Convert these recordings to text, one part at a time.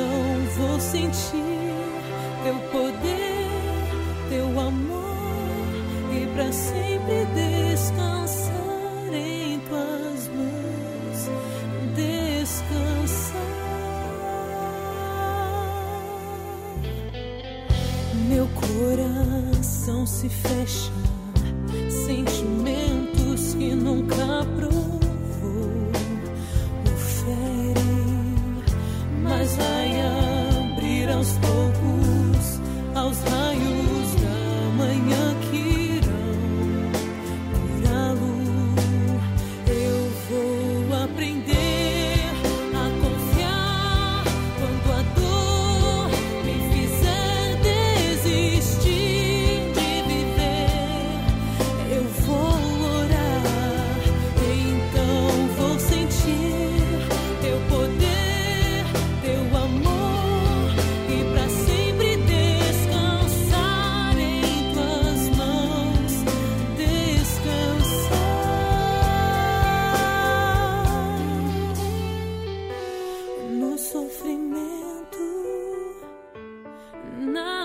então vou sentir teu poder, teu amor e para sempre descansar em tuas mãos. Descansar. Meu coração se fecha, sentimentos que nunca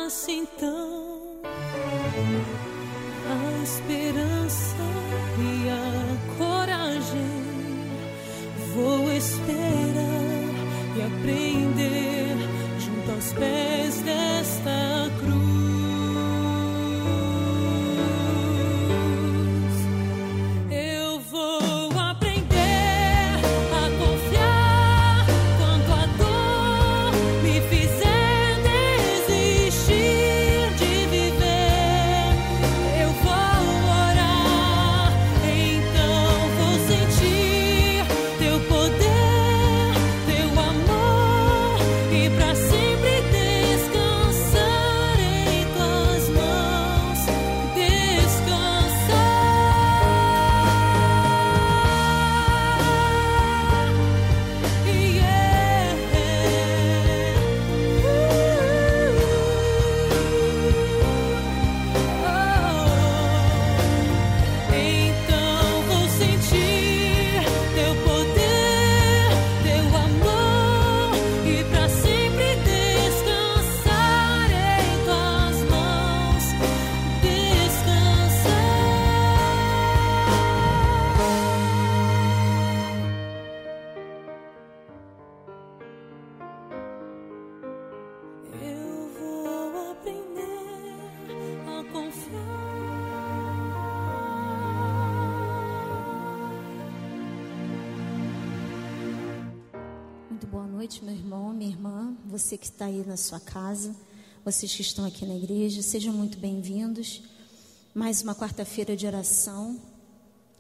Nasce então a esperança e a coragem. Vou esperar e aprender junto aos pés desta noite, meu irmão, minha irmã, você que está aí na sua casa, vocês que estão aqui na igreja, sejam muito bem-vindos. Mais uma quarta-feira de oração,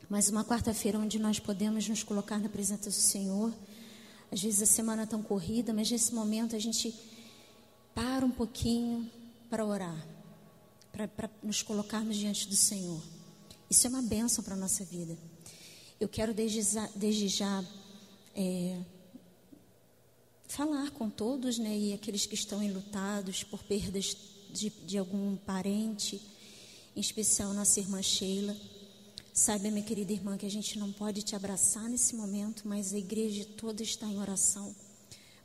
mais uma quarta-feira onde nós podemos nos colocar na presença do Senhor. Às vezes a semana é tão corrida, mas nesse momento a gente para um pouquinho para orar, para, nos colocarmos diante do Senhor. Isso é uma bênção para a nossa vida. Eu quero desde, desde já é, falar com todos, né, e aqueles que estão enlutados por perdas de, de algum parente, em especial nossa irmã Sheila. Saiba, minha querida irmã, que a gente não pode te abraçar nesse momento, mas a igreja toda está em oração,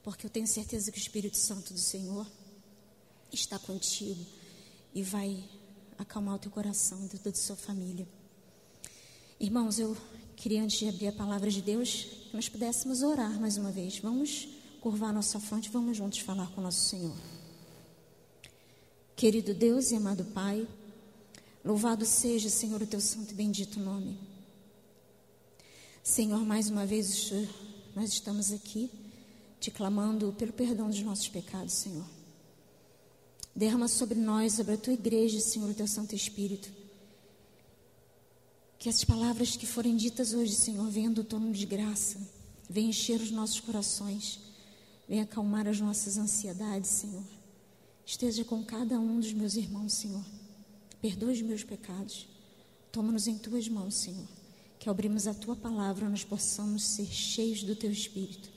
porque eu tenho certeza que o Espírito Santo do Senhor está contigo e vai acalmar o teu coração e toda a sua família. Irmãos, eu queria, antes de abrir a palavra de Deus, que nós pudéssemos orar mais uma vez. Vamos curvar nossa fronte, vamos juntos falar com nosso Senhor. Querido Deus e amado Pai, louvado seja, Senhor, o teu santo e bendito nome. Senhor, mais uma vez nós estamos aqui te clamando pelo perdão dos nossos pecados, Senhor. Derrama sobre nós, sobre a tua igreja, Senhor, o teu Santo Espírito. Que as palavras que forem ditas hoje, Senhor, venham do tono de graça, venham encher os nossos corações, venham acalmar as nossas ansiedades, Senhor. Esteja com cada um dos meus irmãos, Senhor. Perdoe os meus pecados. Toma-nos em tuas mãos, Senhor. Que ao abrirmos a tua palavra, nós possamos ser cheios do teu Espírito.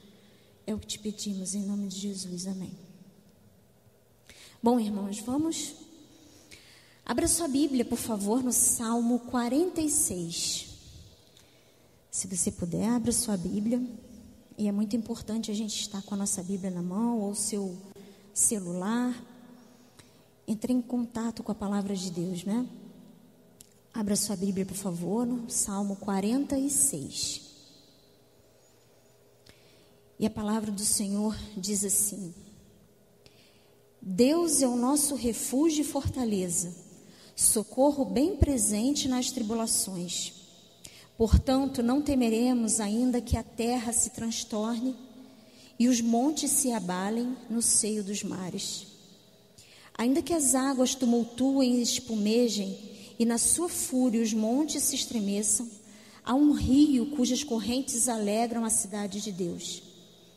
É o que te pedimos em nome de Jesus. Amém. Bom, irmãos, vamos Abra sua Bíblia, por favor, no Salmo 46. Se você puder, abra sua Bíblia. E é muito importante a gente estar com a nossa Bíblia na mão ou seu celular. Entre em contato com a palavra de Deus, né? Abra sua Bíblia, por favor, no Salmo 46. E a palavra do Senhor diz assim: Deus é o nosso refúgio e fortaleza socorro bem presente nas tribulações. Portanto, não temeremos, ainda que a terra se transtorne e os montes se abalem no seio dos mares. Ainda que as águas tumultuem e espumejem, e na sua fúria os montes se estremeçam, há um rio cujas correntes alegram a cidade de Deus,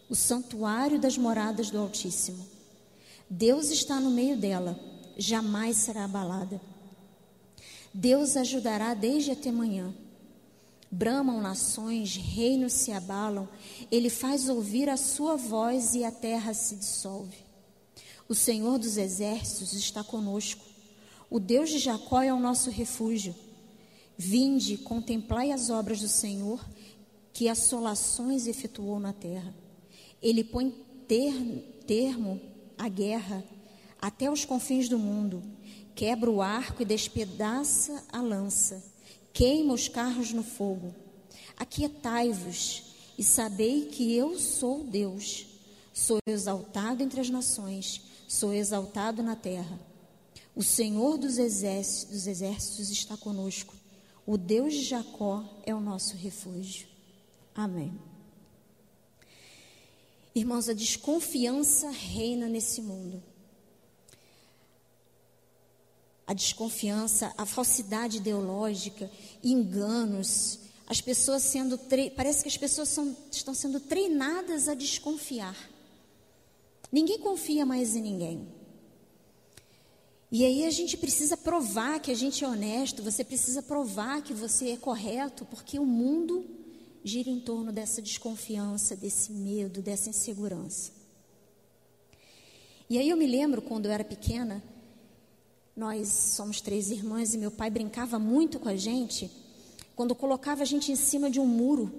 o santuário das moradas do Altíssimo. Deus está no meio dela, jamais será abalada. Deus ajudará desde até manhã. Bramam nações, reinos se abalam, ele faz ouvir a sua voz e a terra se dissolve. O Senhor dos exércitos está conosco. O Deus de Jacó é o nosso refúgio. Vinde, contemplai as obras do Senhor, que assolações efetuou na terra. Ele põe ter, termo à guerra até os confins do mundo quebra o arco e despedaça a lança, queima os carros no fogo. Aquietai-vos e sabei que eu sou Deus. Sou exaltado entre as nações, sou exaltado na terra. O Senhor dos exércitos, dos exércitos está conosco. O Deus de Jacó é o nosso refúgio. Amém. Irmãos, a desconfiança reina nesse mundo a desconfiança, a falsidade ideológica, enganos, as pessoas sendo parece que as pessoas são, estão sendo treinadas a desconfiar. Ninguém confia mais em ninguém. E aí a gente precisa provar que a gente é honesto, você precisa provar que você é correto, porque o mundo gira em torno dessa desconfiança, desse medo, dessa insegurança. E aí eu me lembro quando eu era pequena, nós somos três irmãs e meu pai brincava muito com a gente quando colocava a gente em cima de um muro,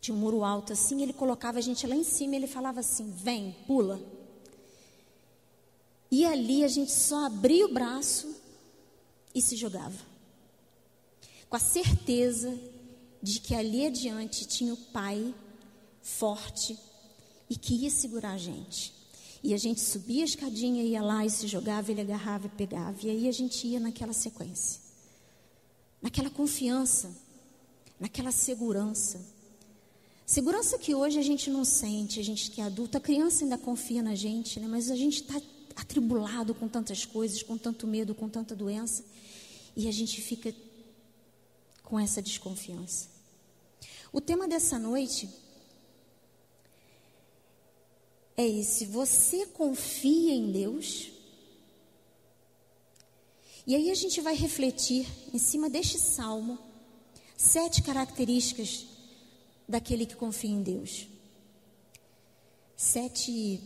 de um muro alto assim, ele colocava a gente lá em cima e ele falava assim: vem, pula. E ali a gente só abria o braço e se jogava, com a certeza de que ali adiante tinha o pai forte e que ia segurar a gente. E a gente subia a escadinha, ia lá e se jogava, ele agarrava e pegava. E aí a gente ia naquela sequência. Naquela confiança, naquela segurança. Segurança que hoje a gente não sente, a gente que é adulta, a criança ainda confia na gente, né? mas a gente está atribulado com tantas coisas, com tanto medo, com tanta doença, e a gente fica com essa desconfiança. O tema dessa noite é esse: você confia em Deus? E aí a gente vai refletir em cima deste salmo sete características daquele que confia em Deus. Sete,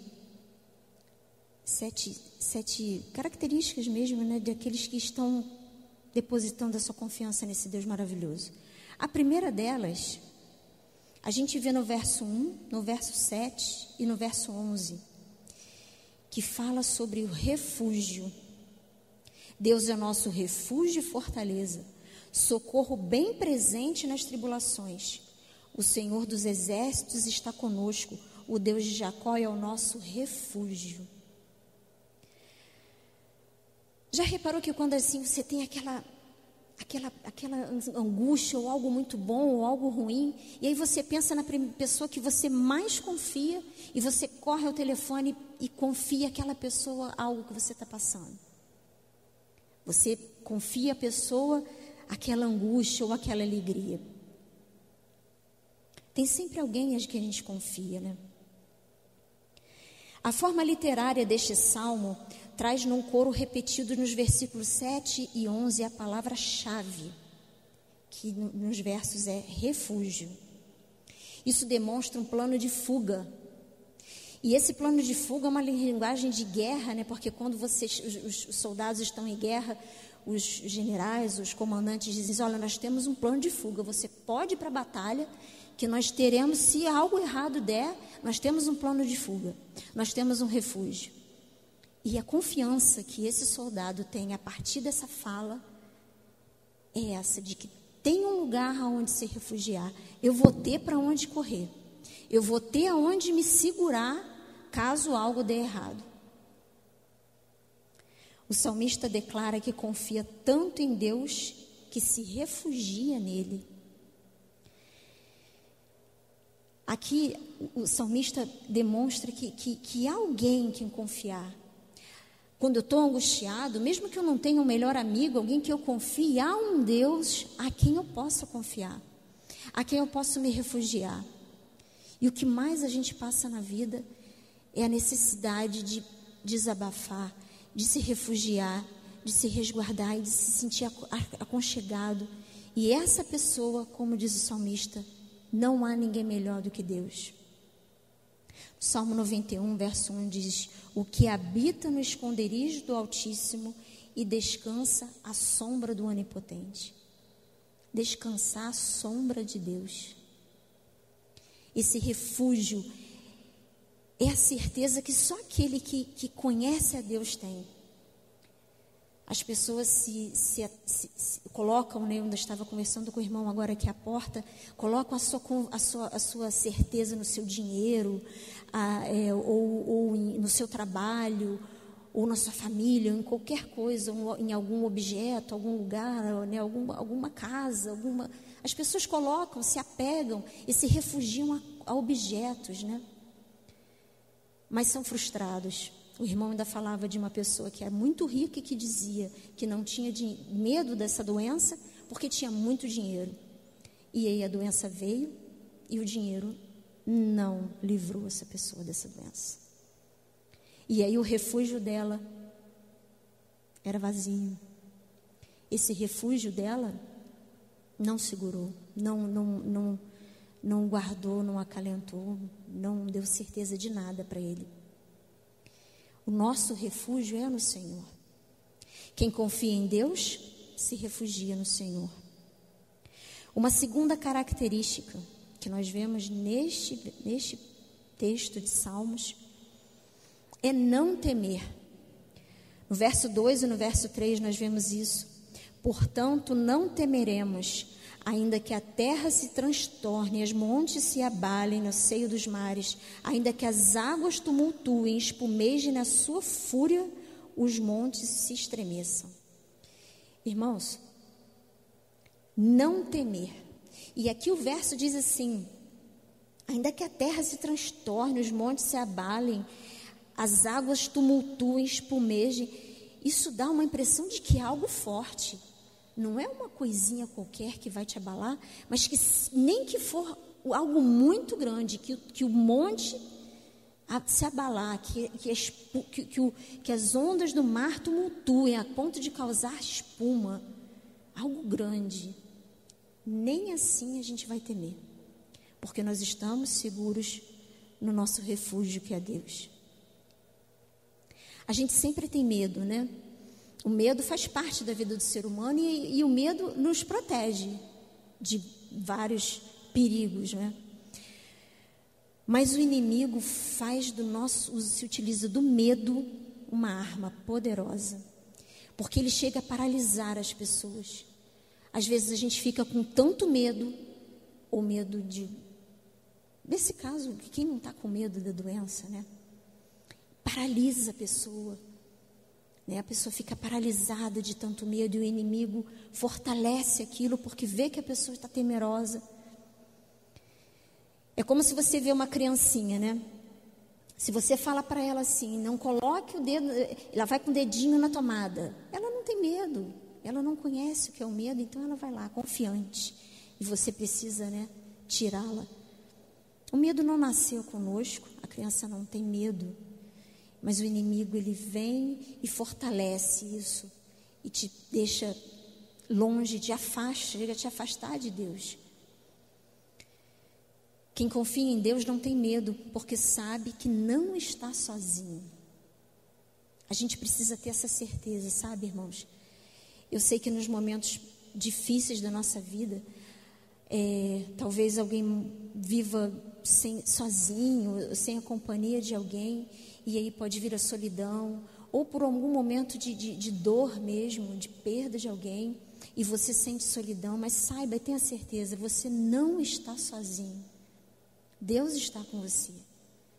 sete, sete características mesmo, né, daqueles que estão depositando a sua confiança nesse Deus maravilhoso. A primeira delas a gente vê no verso 1, no verso 7 e no verso 11, que fala sobre o refúgio. Deus é nosso refúgio e fortaleza, socorro bem presente nas tribulações. O Senhor dos exércitos está conosco, o Deus de Jacó é o nosso refúgio. Já reparou que quando assim você tem aquela aquela, aquela angústia ou algo muito bom ou algo ruim, e aí você pensa na pessoa que você mais confia e você corre ao telefone e confia aquela pessoa algo que você está passando. Você confia a pessoa aquela angústia ou aquela alegria. Tem sempre alguém a que a gente confia, né? A forma literária deste salmo traz num coro repetido nos versículos 7 e 11 a palavra-chave, que nos versos é refúgio. Isso demonstra um plano de fuga. E esse plano de fuga é uma linguagem de guerra, né? porque quando vocês, os, os soldados estão em guerra, os generais, os comandantes dizem: Olha, nós temos um plano de fuga, você pode ir para a batalha, que nós teremos, se algo errado der, nós temos um plano de fuga, nós temos um refúgio. E a confiança que esse soldado tem a partir dessa fala é essa de que tem um lugar aonde se refugiar. Eu vou ter para onde correr. Eu vou ter aonde me segurar caso algo dê errado. O salmista declara que confia tanto em Deus que se refugia nele. Aqui o salmista demonstra que, que, que há alguém em quem confiar. Quando eu estou angustiado, mesmo que eu não tenha um melhor amigo, alguém que eu confie, há um Deus a quem eu possa confiar, a quem eu posso me refugiar. E o que mais a gente passa na vida é a necessidade de desabafar, de se refugiar, de se resguardar e de se sentir aconchegado. E essa pessoa, como diz o salmista, não há ninguém melhor do que Deus. Salmo 91, verso 1 diz: O que habita no esconderijo do Altíssimo e descansa à sombra do Onipotente. Descansar à sombra de Deus. Esse refúgio é a certeza que só aquele que, que conhece a Deus tem. As pessoas se, se, se, se colocam, né, eu estava conversando com o irmão agora aqui à porta, colocam a sua, a sua, a sua certeza no seu dinheiro, a, é, ou, ou em, no seu trabalho, ou na sua família, ou em qualquer coisa, ou em algum objeto, algum lugar, né, alguma, alguma casa, alguma. As pessoas colocam, se apegam e se refugiam a, a objetos, né? Mas são frustrados o irmão ainda falava de uma pessoa que era muito rica e que dizia que não tinha medo dessa doença porque tinha muito dinheiro. E aí a doença veio e o dinheiro não livrou essa pessoa dessa doença. E aí o refúgio dela era vazio. Esse refúgio dela não segurou, não, não, não, não guardou, não acalentou, não deu certeza de nada para ele. O nosso refúgio é no Senhor. Quem confia em Deus se refugia no Senhor. Uma segunda característica que nós vemos neste, neste texto de Salmos é não temer. No verso 2 e no verso 3 nós vemos isso. Portanto, não temeremos, ainda que a terra se transtorne, as montes se abalem no seio dos mares, ainda que as águas tumultuem, espumejem na sua fúria, os montes se estremeçam. Irmãos, não temer. E aqui o verso diz assim: ainda que a terra se transtorne, os montes se abalem, as águas tumultuem, espumejem, isso dá uma impressão de que é algo forte não é uma coisinha qualquer que vai te abalar, mas que nem que for algo muito grande, que, que o monte se abalar, que, que, as, que, que, que as ondas do mar tumultuem a ponto de causar espuma, algo grande, nem assim a gente vai temer, porque nós estamos seguros no nosso refúgio que é Deus. A gente sempre tem medo, né? O medo faz parte da vida do ser humano e, e o medo nos protege de vários perigos, né? Mas o inimigo faz do nosso, se utiliza do medo uma arma poderosa, porque ele chega a paralisar as pessoas. Às vezes a gente fica com tanto medo, ou medo de, nesse caso, quem não está com medo da doença, né? Paralisa a pessoa. Né? A pessoa fica paralisada de tanto medo e o inimigo fortalece aquilo porque vê que a pessoa está temerosa. É como se você vê uma criancinha, né? Se você fala para ela assim, não coloque o dedo, ela vai com o dedinho na tomada. Ela não tem medo, ela não conhece o que é o medo, então ela vai lá confiante. E você precisa, né, tirá-la. O medo não nasceu conosco, a criança não tem medo. Mas o inimigo ele vem e fortalece isso e te deixa longe, te afasta, chega a te afastar de Deus. Quem confia em Deus não tem medo, porque sabe que não está sozinho. A gente precisa ter essa certeza, sabe, irmãos? Eu sei que nos momentos difíceis da nossa vida, é, talvez alguém viva sem, sozinho, sem a companhia de alguém, e aí pode vir a solidão, ou por algum momento de, de, de dor mesmo, de perda de alguém, e você sente solidão, mas saiba e tenha certeza, você não está sozinho. Deus está com você.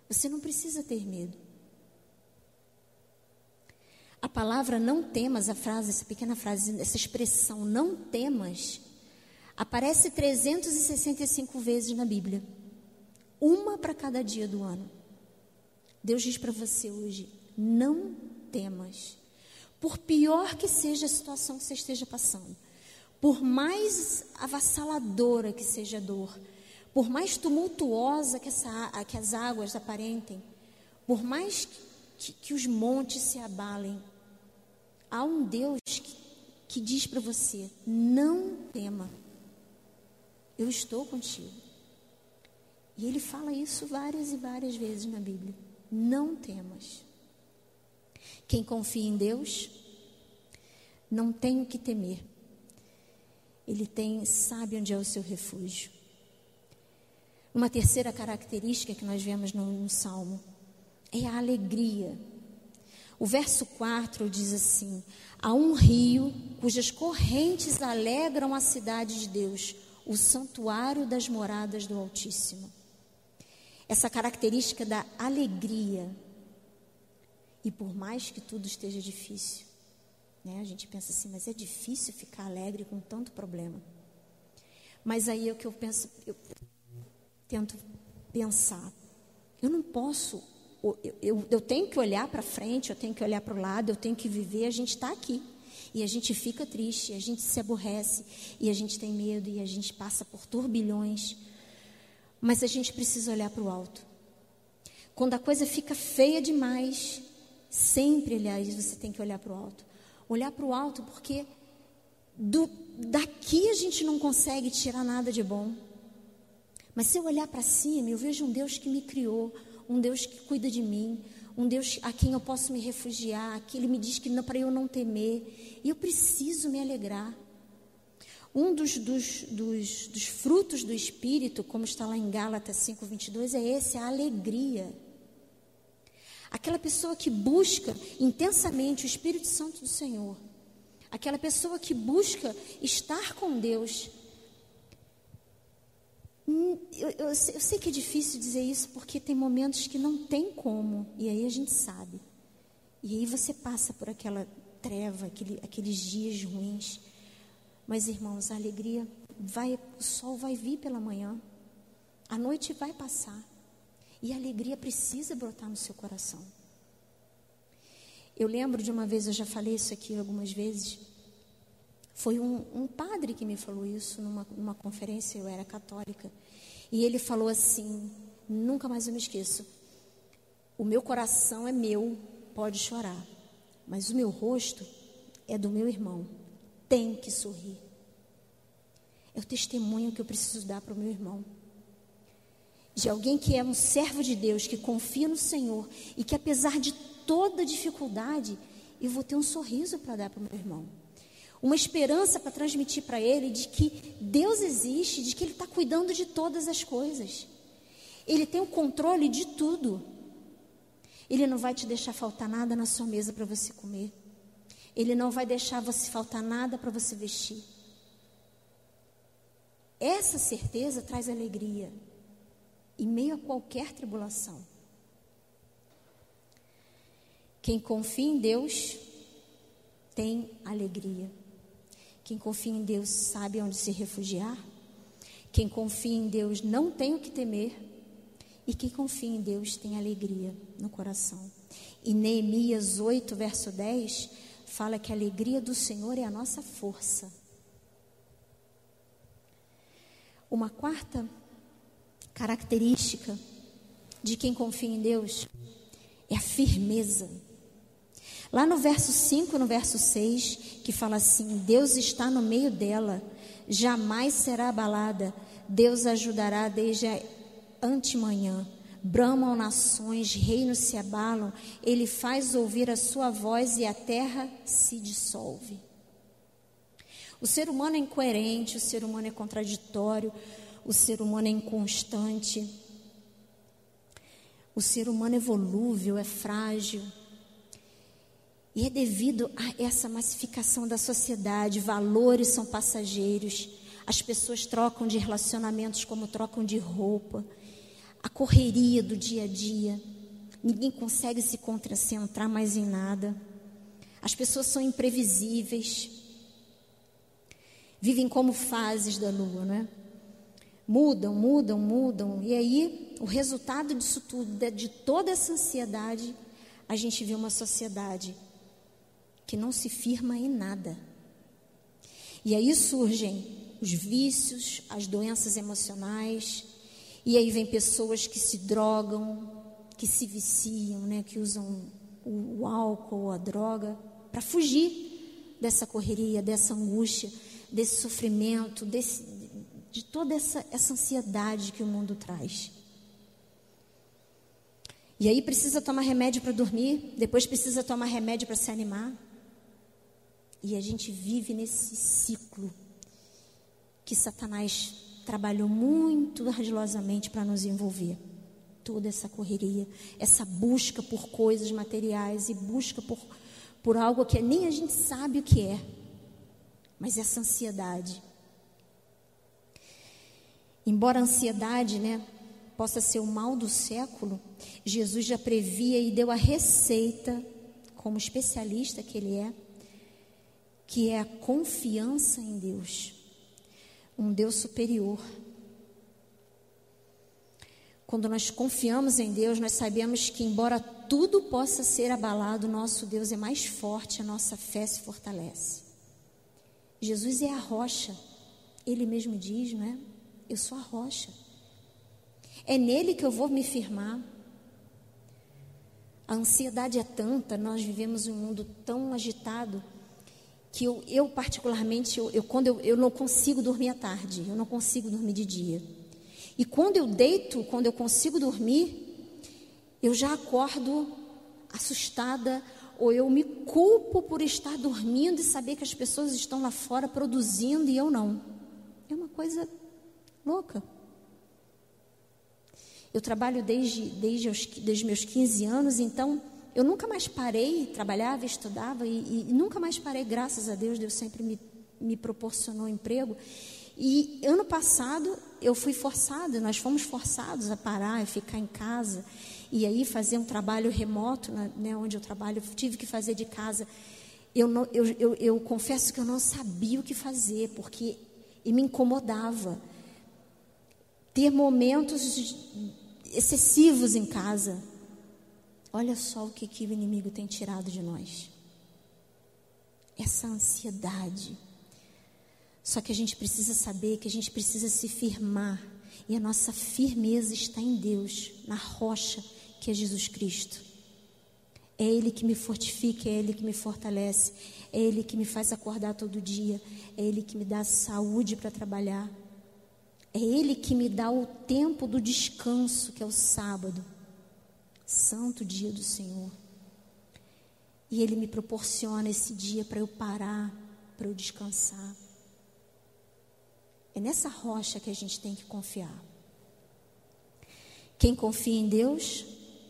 Você não precisa ter medo. A palavra não temas, a frase, essa pequena frase, essa expressão não temas, aparece 365 vezes na Bíblia. Uma para cada dia do ano. Deus diz para você hoje: não temas. Por pior que seja a situação que você esteja passando, por mais avassaladora que seja a dor, por mais tumultuosa que, essa, que as águas aparentem, por mais que, que os montes se abalem, há um Deus que, que diz para você: não tema, eu estou contigo. E ele fala isso várias e várias vezes na Bíblia. Não temas. Quem confia em Deus não tem o que temer. Ele tem, sabe onde é o seu refúgio. Uma terceira característica que nós vemos no, no Salmo é a alegria. O verso 4 diz assim: Há um rio cujas correntes alegram a cidade de Deus, o santuário das moradas do Altíssimo essa característica da alegria. E por mais que tudo esteja difícil, né, a gente pensa assim, mas é difícil ficar alegre com tanto problema. Mas aí é o que eu penso, eu tento pensar. Eu não posso, eu, eu, eu tenho que olhar para frente, eu tenho que olhar para o lado, eu tenho que viver, a gente está aqui. E a gente fica triste, a gente se aborrece, e a gente tem medo, e a gente passa por turbilhões. Mas a gente precisa olhar para o alto. Quando a coisa fica feia demais, sempre, aliás, você tem que olhar para o alto. Olhar para o alto porque do, daqui a gente não consegue tirar nada de bom. Mas se eu olhar para cima, eu vejo um Deus que me criou, um Deus que cuida de mim, um Deus a quem eu posso me refugiar, que Ele me diz que para eu não temer. E eu preciso me alegrar. Um dos, dos, dos, dos, frutos do Espírito, como está lá em Gálatas 5,22, é esse, a alegria. Aquela pessoa que busca intensamente o Espírito Santo do Senhor. Aquela pessoa que busca estar com Deus. Hum, eu, eu, eu sei que é difícil dizer isso porque tem momentos que não tem como, e aí a gente sabe. E aí você passa por aquela treva, aquele, aqueles dias ruins. Mas, irmãos, a alegria vai, o sol vai vir pela manhã, a noite vai passar, e a alegria precisa brotar no seu coração. Eu lembro de uma vez, eu já falei isso aqui algumas vezes, foi um, um padre que me falou isso numa, numa conferência, eu era católica, e ele falou assim: nunca mais eu me esqueço, o meu coração é meu, pode chorar, mas o meu rosto é do meu irmão tem que sorrir. É o testemunho que eu preciso dar para o meu irmão. De alguém que é um servo de Deus, que confia no Senhor e que, apesar de toda dificuldade, eu vou ter um sorriso para dar para o meu irmão. Uma esperança para transmitir para ele de que Deus existe, de que Ele está cuidando de todas as coisas. Ele tem o controle de tudo. Ele não vai te deixar faltar nada na sua mesa para você comer. Ele não vai deixar você faltar nada para você vestir. Essa certeza traz alegria. em meio a qualquer tribulação. Quem confia em Deus tem alegria. Quem confia em Deus sabe onde se refugiar. Quem confia em Deus não tem o que temer. E quem confia em Deus tem alegria no coração. E Neemias 8, verso 10, fala que a alegria do Senhor é a nossa força. Uma quarta característica de quem confia em Deus é a firmeza. Lá no verso 5, no verso 6, que fala assim: Deus está no meio dela, jamais será abalada, Deus ajudará desde a antemanhã. Bramam nações, reinos se abalam, ele faz ouvir a sua voz e a terra se dissolve. O ser humano é incoerente, o ser humano é contraditório, o ser humano é inconstante. O ser humano é volúvel, é frágil. E é devido a essa massificação da sociedade, valores são passageiros, as pessoas trocam de relacionamentos como trocam de roupa, a correria do dia a dia, ninguém consegue se concentrar mais em nada, as pessoas são imprevisíveis, vivem como fases da lua, não é? Mudam, mudam, mudam, e aí o resultado disso tudo, de toda essa ansiedade, a gente vê uma sociedade que não se firma em nada. E aí surgem os vícios, as doenças emocionais, e aí vem pessoas que se drogam, que se viciam, né, que usam o, o álcool, a droga, para fugir dessa correria, dessa angústia, desse sofrimento, desse, de toda essa, essa ansiedade que o mundo traz. E aí precisa tomar remédio para dormir, depois precisa tomar remédio para se animar. E a gente vive nesse ciclo que Satanás trabalhou muito ardilosamente para nos envolver. Toda essa correria, essa busca por coisas materiais e busca por, por algo que nem a gente sabe o que é, mas essa ansiedade. Embora a ansiedade, né, possa ser o mal do século, Jesus já previa e deu a receita, como especialista que ele é, que é a confiança em Deus, um Deus superior. Quando nós confiamos em Deus, nós sabemos que, embora tudo possa ser abalado, nosso Deus é mais forte, a nossa fé se fortalece. Jesus é a rocha, ele mesmo diz, não é? Eu sou a rocha. É nele que eu vou me firmar. A ansiedade é tanta, nós vivemos um mundo tão agitado que eu, eu particularmente, eu, eu quando eu, eu não consigo dormir à tarde, eu não consigo dormir de dia. E quando eu deito, quando eu consigo dormir, eu já acordo assustada, ou eu me culpo por estar dormindo e saber que as pessoas estão lá fora produzindo e eu não. É uma coisa louca. Eu trabalho desde, desde, os, desde meus 15 anos, então eu nunca mais parei, trabalhava, estudava e, e, nunca mais parei, graças a Deus, Deus sempre me, me proporcionou emprego. E ano passado eu fui forçada, nós fomos forçados a parar e ficar em casa e aí fazer um trabalho remoto, né, onde eu trabalho, eu tive que fazer de casa. Eu, não, eu, eu, eu confesso que eu não sabia o que fazer, porque e me incomodava ter momentos excessivos em casa. Olha só o que, que o inimigo tem tirado de nós. Essa ansiedade. Só que a gente precisa saber que a gente precisa se firmar. E a nossa firmeza está em Deus, na rocha que é Jesus Cristo. É Ele que me fortifica, é Ele que me fortalece, é Ele que me faz acordar todo dia, é Ele que me dá saúde para trabalhar, é Ele que me dá o tempo do descanso, que é o sábado, santo dia do Senhor. E Ele me proporciona esse dia para eu parar, para eu descansar. É nessa rocha que a gente tem que confiar. Quem confia em Deus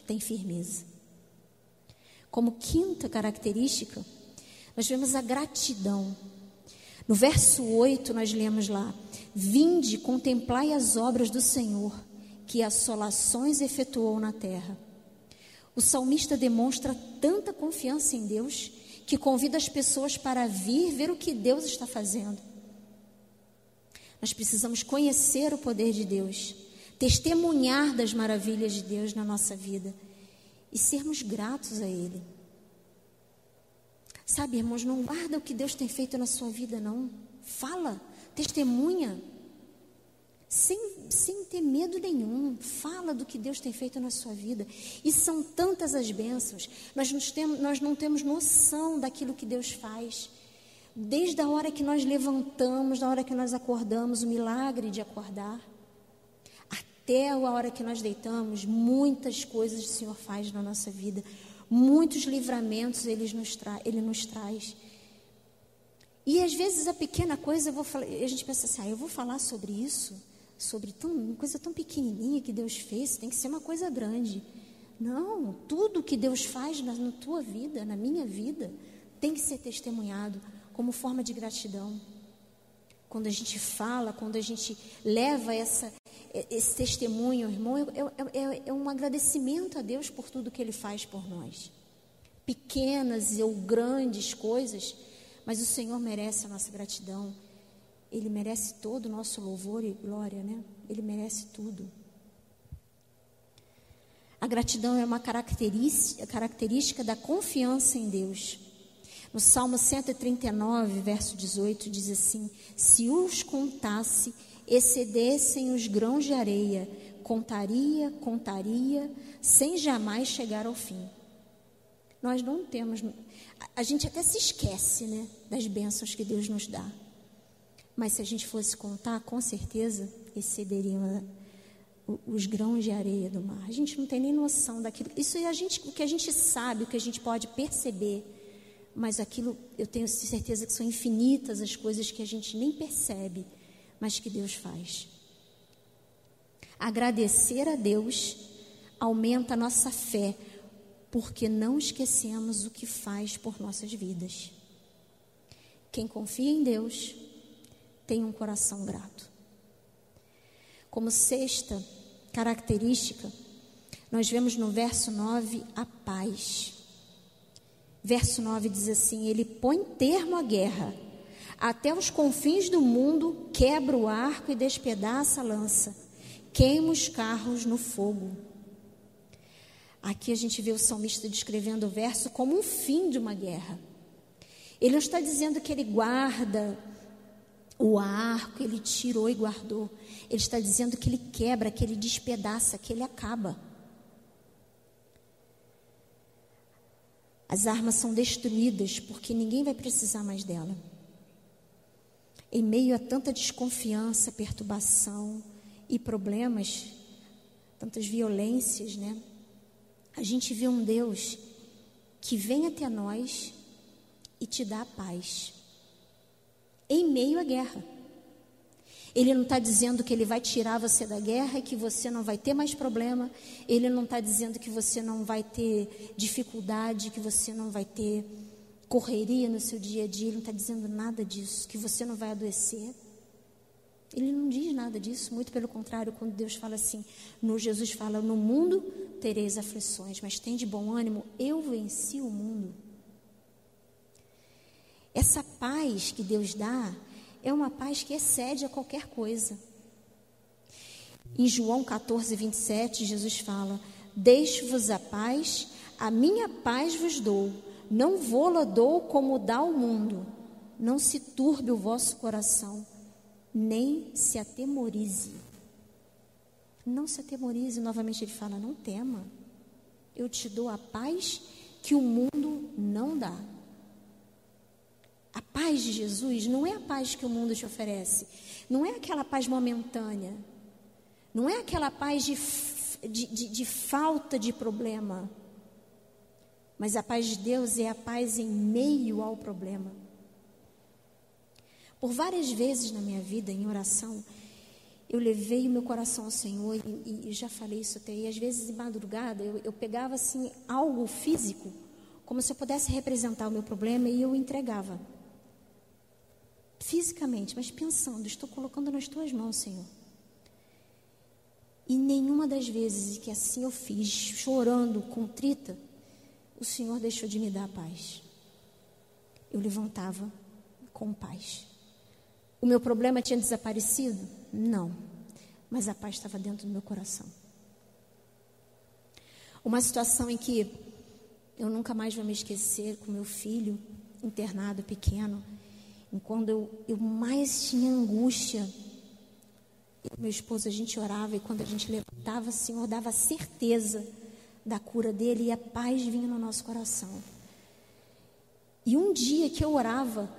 tem firmeza. Como quinta característica, nós vemos a gratidão. No verso 8, nós lemos lá: Vinde, contemplai as obras do Senhor, que assolações efetuou na terra. O salmista demonstra tanta confiança em Deus que convida as pessoas para vir ver o que Deus está fazendo. Nós precisamos conhecer o poder de Deus, testemunhar das maravilhas de Deus na nossa vida e sermos gratos a Ele. Sabe, irmãos, não guarda o que Deus tem feito na sua vida, não. Fala, testemunha, sem, sem ter medo nenhum. Fala do que Deus tem feito na sua vida. E são tantas as bênçãos, nós, temos, nós não temos noção daquilo que Deus faz. Desde a hora que nós levantamos, da hora que nós acordamos, o milagre de acordar, até a hora que nós deitamos, muitas coisas o Senhor faz na nossa vida. Muitos livramentos ele nos, tra ele nos traz. E às vezes a pequena coisa, falar, a gente pensa assim, ah, eu vou falar sobre isso, sobre tão, uma coisa tão pequenininha que Deus fez, tem que ser uma coisa grande. Não, tudo que Deus faz na, na tua vida, na minha vida, tem que ser testemunhado como forma de gratidão. Quando a gente fala, quando a gente leva essa, esse testemunho, irmão, é, é, é, é, um agradecimento a Deus por tudo que Ele faz por nós. Pequenas ou grandes coisas, mas o Senhor merece a nossa gratidão. Ele merece todo o nosso louvor e glória, né? Ele merece tudo. A gratidão é uma característica, característica da confiança em Deus. No Salmo 139, verso 18, diz assim: Se os contasse, excedessem os grãos de areia, contaria, contaria, sem jamais chegar ao fim. Nós não temos. A gente até se esquece, né, das bênçãos que Deus nos dá. Mas se a gente fosse contar, com certeza excederiam os grãos de areia do mar. A gente não tem nem noção daquilo. Isso é a gente, o que a gente sabe, o que a gente pode perceber. Mas aquilo, eu tenho certeza que são infinitas as coisas que a gente nem percebe mas que Deus faz. Agradecer a Deus aumenta a nossa fé, porque não esquecemos o que faz por nossas vidas. Quem confia em Deus tem um coração grato. Como sexta característica, nós vemos no verso 9 a paz. Verso 9 diz assim: Ele põe termo à guerra até os confins do mundo, quebra o arco e despedaça a lança, queima os carros no fogo. Aqui a gente vê o salmista descrevendo o verso como um fim de uma guerra. Ele não está dizendo que ele guarda o arco, ele tirou e guardou. Ele está dizendo que ele quebra, que ele despedaça, que ele acaba. As armas são destruídas porque ninguém vai precisar mais dela. Em meio a tanta desconfiança, perturbação e problemas, tantas violências, né? A gente vê um Deus que vem até nós e te dá a paz. Em meio à guerra. Ele não está dizendo que ele vai tirar você da guerra e que você não vai ter mais problema. Ele não está dizendo que você não vai ter dificuldade, que você não vai ter correria no seu dia a dia, ele não está dizendo nada disso, que você não vai adoecer. Ele não diz nada disso, muito pelo contrário, quando Deus fala assim, no Jesus fala, no mundo tereis aflições, mas tem de bom ânimo, eu venci o mundo. Essa paz que Deus dá é uma paz que excede a qualquer coisa. Em João 14, 27, Jesus fala: Deixo-vos a paz, a minha paz vos dou não vou-la dou como dá o mundo. Não se turbe o vosso coração, nem se atemorize. Não se atemorize. Novamente ele fala: não tema. Eu te dou a paz que o mundo não dá. Paz de Jesus não é a paz que o mundo te oferece. Não é aquela paz momentânea. Não é aquela paz de, de, de, de falta de problema. Mas a paz de Deus é a paz em meio ao problema. Por várias vezes na minha vida, em oração, eu levei o meu coração ao Senhor e, e já falei isso até. E às vezes, de madrugada, eu, eu pegava assim algo físico, como se eu pudesse representar o meu problema e eu entregava. Fisicamente, mas pensando, estou colocando nas tuas mãos, Senhor. E nenhuma das vezes que assim eu fiz, chorando, contrita, o Senhor deixou de me dar paz. Eu levantava com paz. O meu problema tinha desaparecido? Não. Mas a paz estava dentro do meu coração. Uma situação em que eu nunca mais vou me esquecer com meu filho internado pequeno, quando eu, eu mais tinha angústia. Eu, meu esposo, a gente orava e quando a gente levantava, o Senhor dava certeza da cura dele e a paz vinha no nosso coração. E um dia que eu orava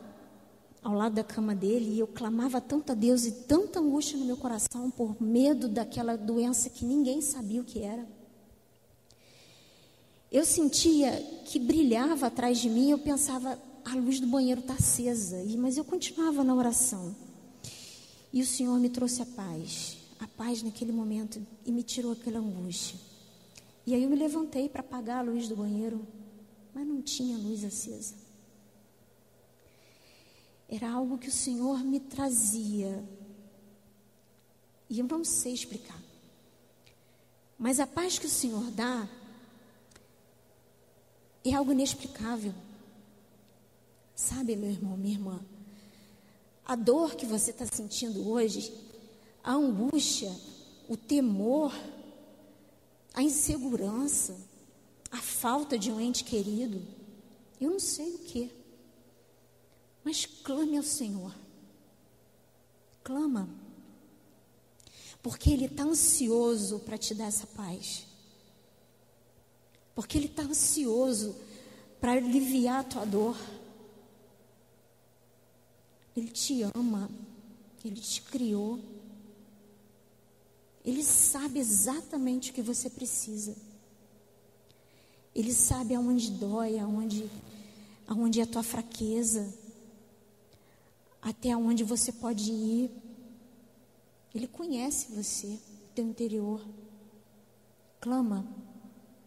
ao lado da cama dele e eu clamava tanto a Deus e tanta angústia no meu coração por medo daquela doença que ninguém sabia o que era. Eu sentia que brilhava atrás de mim, eu pensava, a luz do banheiro está acesa, mas eu continuava na oração. E o Senhor me trouxe a paz, a paz naquele momento e me tirou aquela angústia. E aí eu me levantei para apagar a luz do banheiro, mas não tinha luz acesa. Era algo que o Senhor me trazia. E eu não sei explicar. Mas a paz que o Senhor dá é algo inexplicável. Sabe, meu irmão, minha irmã, a dor que você está sentindo hoje, a angústia, o temor, a insegurança, a falta de um ente querido, eu não sei o que. Mas clame ao Senhor. Clama. Porque Ele está ansioso para te dar essa paz. Porque Ele está ansioso para aliviar a tua dor. Ele te ama. Ele te criou. Ele sabe exatamente o que você precisa. Ele sabe aonde dói, aonde, aonde é a tua fraqueza até onde você pode ir. Ele conhece você, teu interior. Clama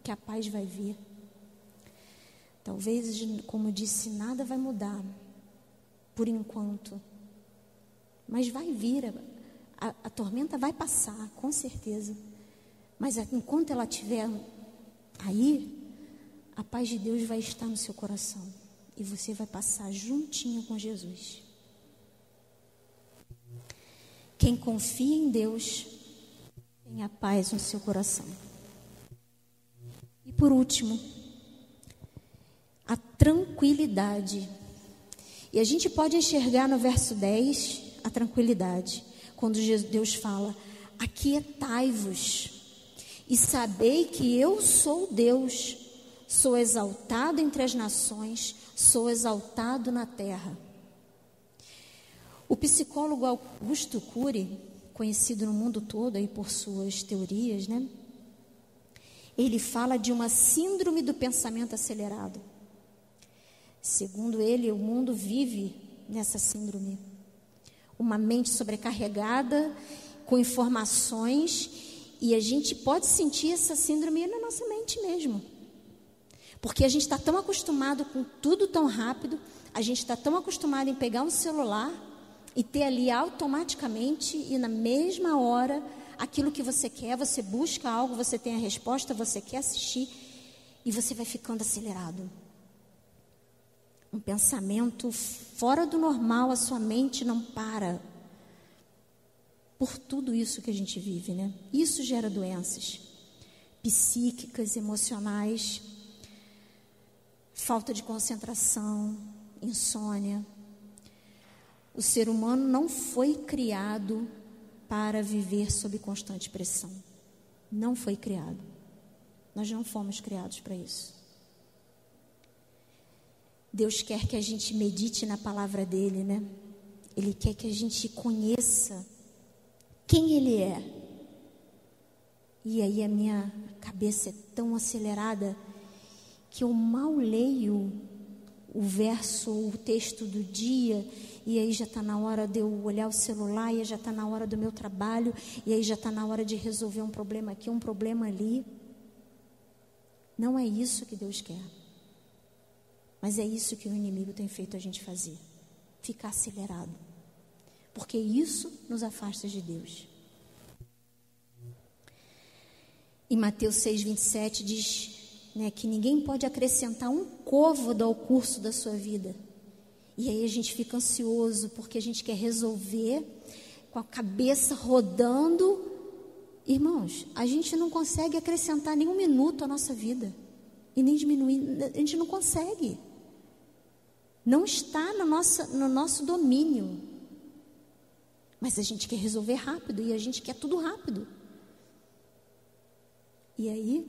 que a paz vai vir. Talvez, como disse, nada vai mudar por enquanto. Mas vai vir, a, a, a tormenta vai passar, com certeza. Mas enquanto ela estiver aí, a paz de Deus vai estar no seu coração. E você vai passar juntinho com Jesus. Quem confia em Deus tem a paz no seu coração. E por último, a tranquilidade. E a gente pode enxergar no verso 10 a tranquilidade, quando Deus fala: Aquietai-vos e sabei que eu sou Deus, sou exaltado entre as nações, sou exaltado na terra. O psicólogo Augusto Cury, conhecido no mundo todo aí por suas teorias, né? Ele fala de uma síndrome do pensamento acelerado. Segundo ele, o mundo vive nessa síndrome. Uma mente sobrecarregada com informações e a gente pode sentir essa síndrome na nossa mente mesmo. Porque a gente está tão acostumado com tudo tão rápido, a gente está tão acostumado em pegar um celular e ter ali automaticamente e na mesma hora aquilo que você quer, você busca algo, você tem a resposta, você quer assistir e você vai ficando acelerado. Um pensamento fora do normal, a sua mente não para. Por tudo isso que a gente vive, né? Isso gera doenças psíquicas, emocionais, falta de concentração, insônia, o ser humano não foi criado para viver sob constante pressão. Não foi criado. Nós não fomos criados para isso. Deus quer que a gente medite na palavra dele, né? Ele quer que a gente conheça quem ele é. E aí a minha cabeça é tão acelerada que eu mal leio o verso, o texto do dia e aí já está na hora de eu olhar o celular, e já está na hora do meu trabalho, e aí já está na hora de resolver um problema aqui, um problema ali. Não é isso que Deus quer. Mas é isso que o inimigo tem feito a gente fazer ficar acelerado. Porque isso nos afasta de Deus. Em Mateus 6, 27 diz né, que ninguém pode acrescentar um côvado ao curso da sua vida. E aí a gente fica ansioso porque a gente quer resolver com a cabeça rodando. Irmãos, a gente não consegue acrescentar nenhum minuto à nossa vida e nem diminuir, a gente não consegue. Não está no nosso, no nosso domínio. Mas a gente quer resolver rápido e a gente quer tudo rápido. E aí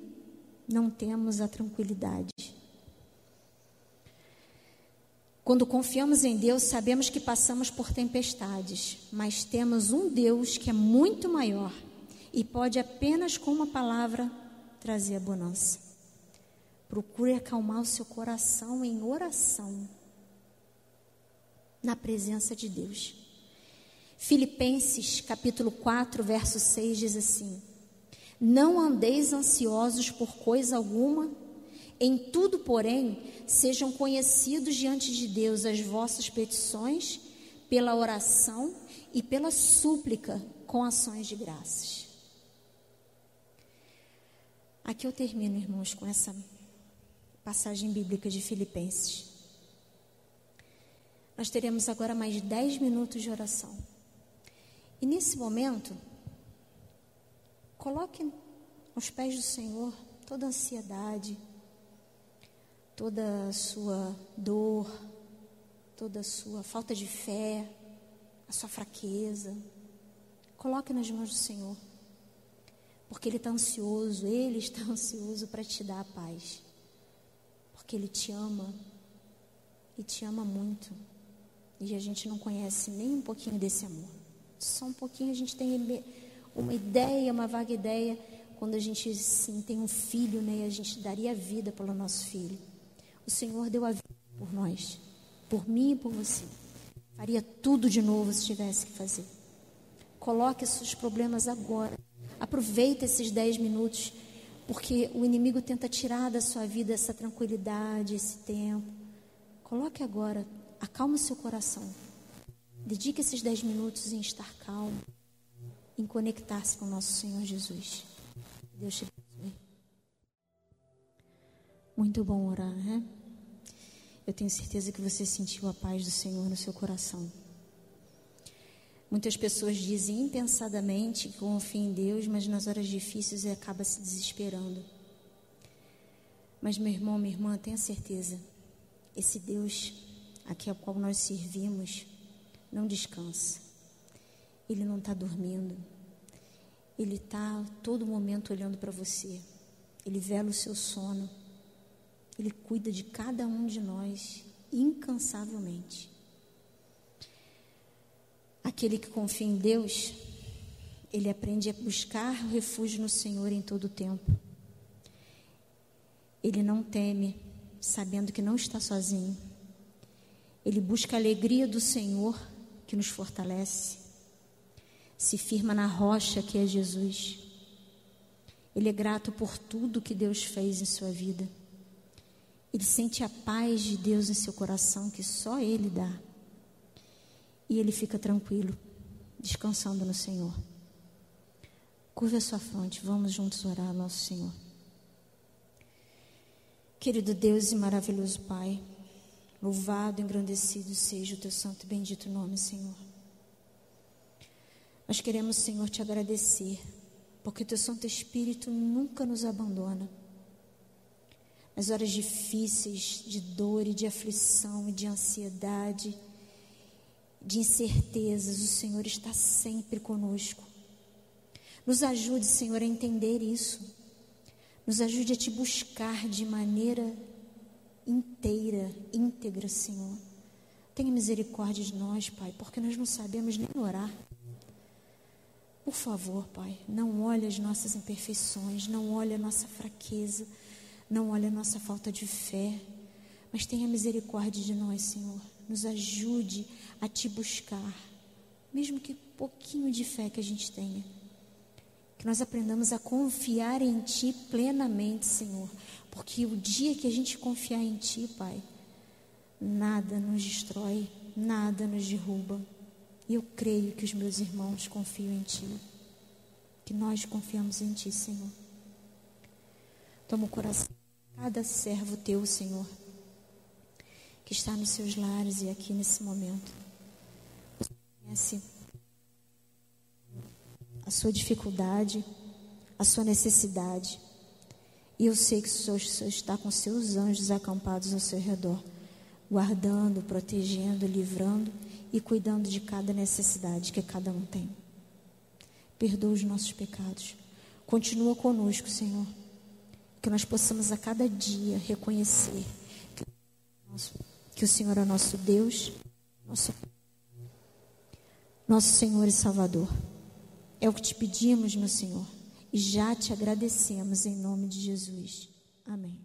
não temos a tranquilidade. Quando confiamos em Deus, sabemos que passamos por tempestades, mas temos um Deus que é muito maior e pode apenas com uma palavra trazer a bonança. Procure acalmar o seu coração em oração, na presença de Deus. Filipenses capítulo 4, verso 6 diz assim: Não andeis ansiosos por coisa alguma, em tudo, porém, sejam conhecidos diante de Deus as vossas petições, pela oração e pela súplica com ações de graças. Aqui eu termino, irmãos, com essa passagem bíblica de Filipenses. Nós teremos agora mais dez minutos de oração. E nesse momento, coloque aos pés do Senhor toda a ansiedade, toda a sua dor, toda a sua falta de fé, a sua fraqueza. Coloque nas mãos do Senhor. Porque Ele está ansioso, Ele está ansioso para te dar a paz. Porque Ele te ama e te ama muito. E a gente não conhece nem um pouquinho desse amor. Só um pouquinho a gente tem uma ideia, uma vaga ideia, quando a gente sim, tem um filho, né, a gente daria a vida pelo nosso filho. O Senhor deu a vida por nós, por mim e por você. Faria tudo de novo se tivesse que fazer. Coloque seus problemas agora. Aproveite esses dez minutos, porque o inimigo tenta tirar da sua vida essa tranquilidade, esse tempo. Coloque agora, acalme o seu coração. Dedique esses dez minutos em estar calmo, em conectar-se com nosso Senhor Jesus. Deus te abençoe. Muito bom orar, né? Eu tenho certeza que você sentiu a paz do Senhor no seu coração. Muitas pessoas dizem impensadamente que confiam em Deus, mas nas horas difíceis acaba se desesperando. Mas meu irmão, minha irmã, tenha certeza, esse Deus aqui ao qual nós servimos não descansa. Ele não está dormindo. Ele está todo momento olhando para você. Ele vela o seu sono. Ele cuida de cada um de nós incansavelmente. Aquele que confia em Deus, ele aprende a buscar o refúgio no Senhor em todo o tempo. Ele não teme, sabendo que não está sozinho. Ele busca a alegria do Senhor que nos fortalece. Se firma na rocha que é Jesus. Ele é grato por tudo que Deus fez em sua vida. Ele sente a paz de Deus em seu coração que só Ele dá. E ele fica tranquilo, descansando no Senhor. Curva a sua fronte, vamos juntos orar ao nosso Senhor. Querido Deus e maravilhoso Pai, louvado, engrandecido seja o teu santo e bendito nome, Senhor. Nós queremos, Senhor, te agradecer, porque o teu Santo Espírito nunca nos abandona nas horas difíceis de dor e de aflição e de ansiedade, de incertezas, o Senhor está sempre conosco. Nos ajude, Senhor, a entender isso. Nos ajude a te buscar de maneira inteira, íntegra, Senhor. Tenha misericórdia de nós, Pai, porque nós não sabemos nem orar. Por favor, Pai, não olhe as nossas imperfeições, não olhe a nossa fraqueza não olhe a nossa falta de fé, mas tenha misericórdia de nós, Senhor. Nos ajude a te buscar, mesmo que pouquinho de fé que a gente tenha. Que nós aprendamos a confiar em Ti plenamente, Senhor. Porque o dia que a gente confiar em Ti, Pai, nada nos destrói, nada nos derruba. E eu creio que os meus irmãos confiam em Ti. Que nós confiamos em Ti, Senhor. Toma o coração de cada servo teu, Senhor, que está nos seus lares e aqui nesse momento. Você conhece a sua dificuldade, a sua necessidade. E eu sei que o Senhor, está com seus anjos acampados ao seu redor, guardando, protegendo, livrando e cuidando de cada necessidade que cada um tem. Perdoa os nossos pecados. Continua conosco, Senhor. Que nós possamos a cada dia reconhecer que o Senhor é nosso Deus, nosso, nosso Senhor e Salvador. É o que te pedimos, meu Senhor, e já te agradecemos em nome de Jesus. Amém.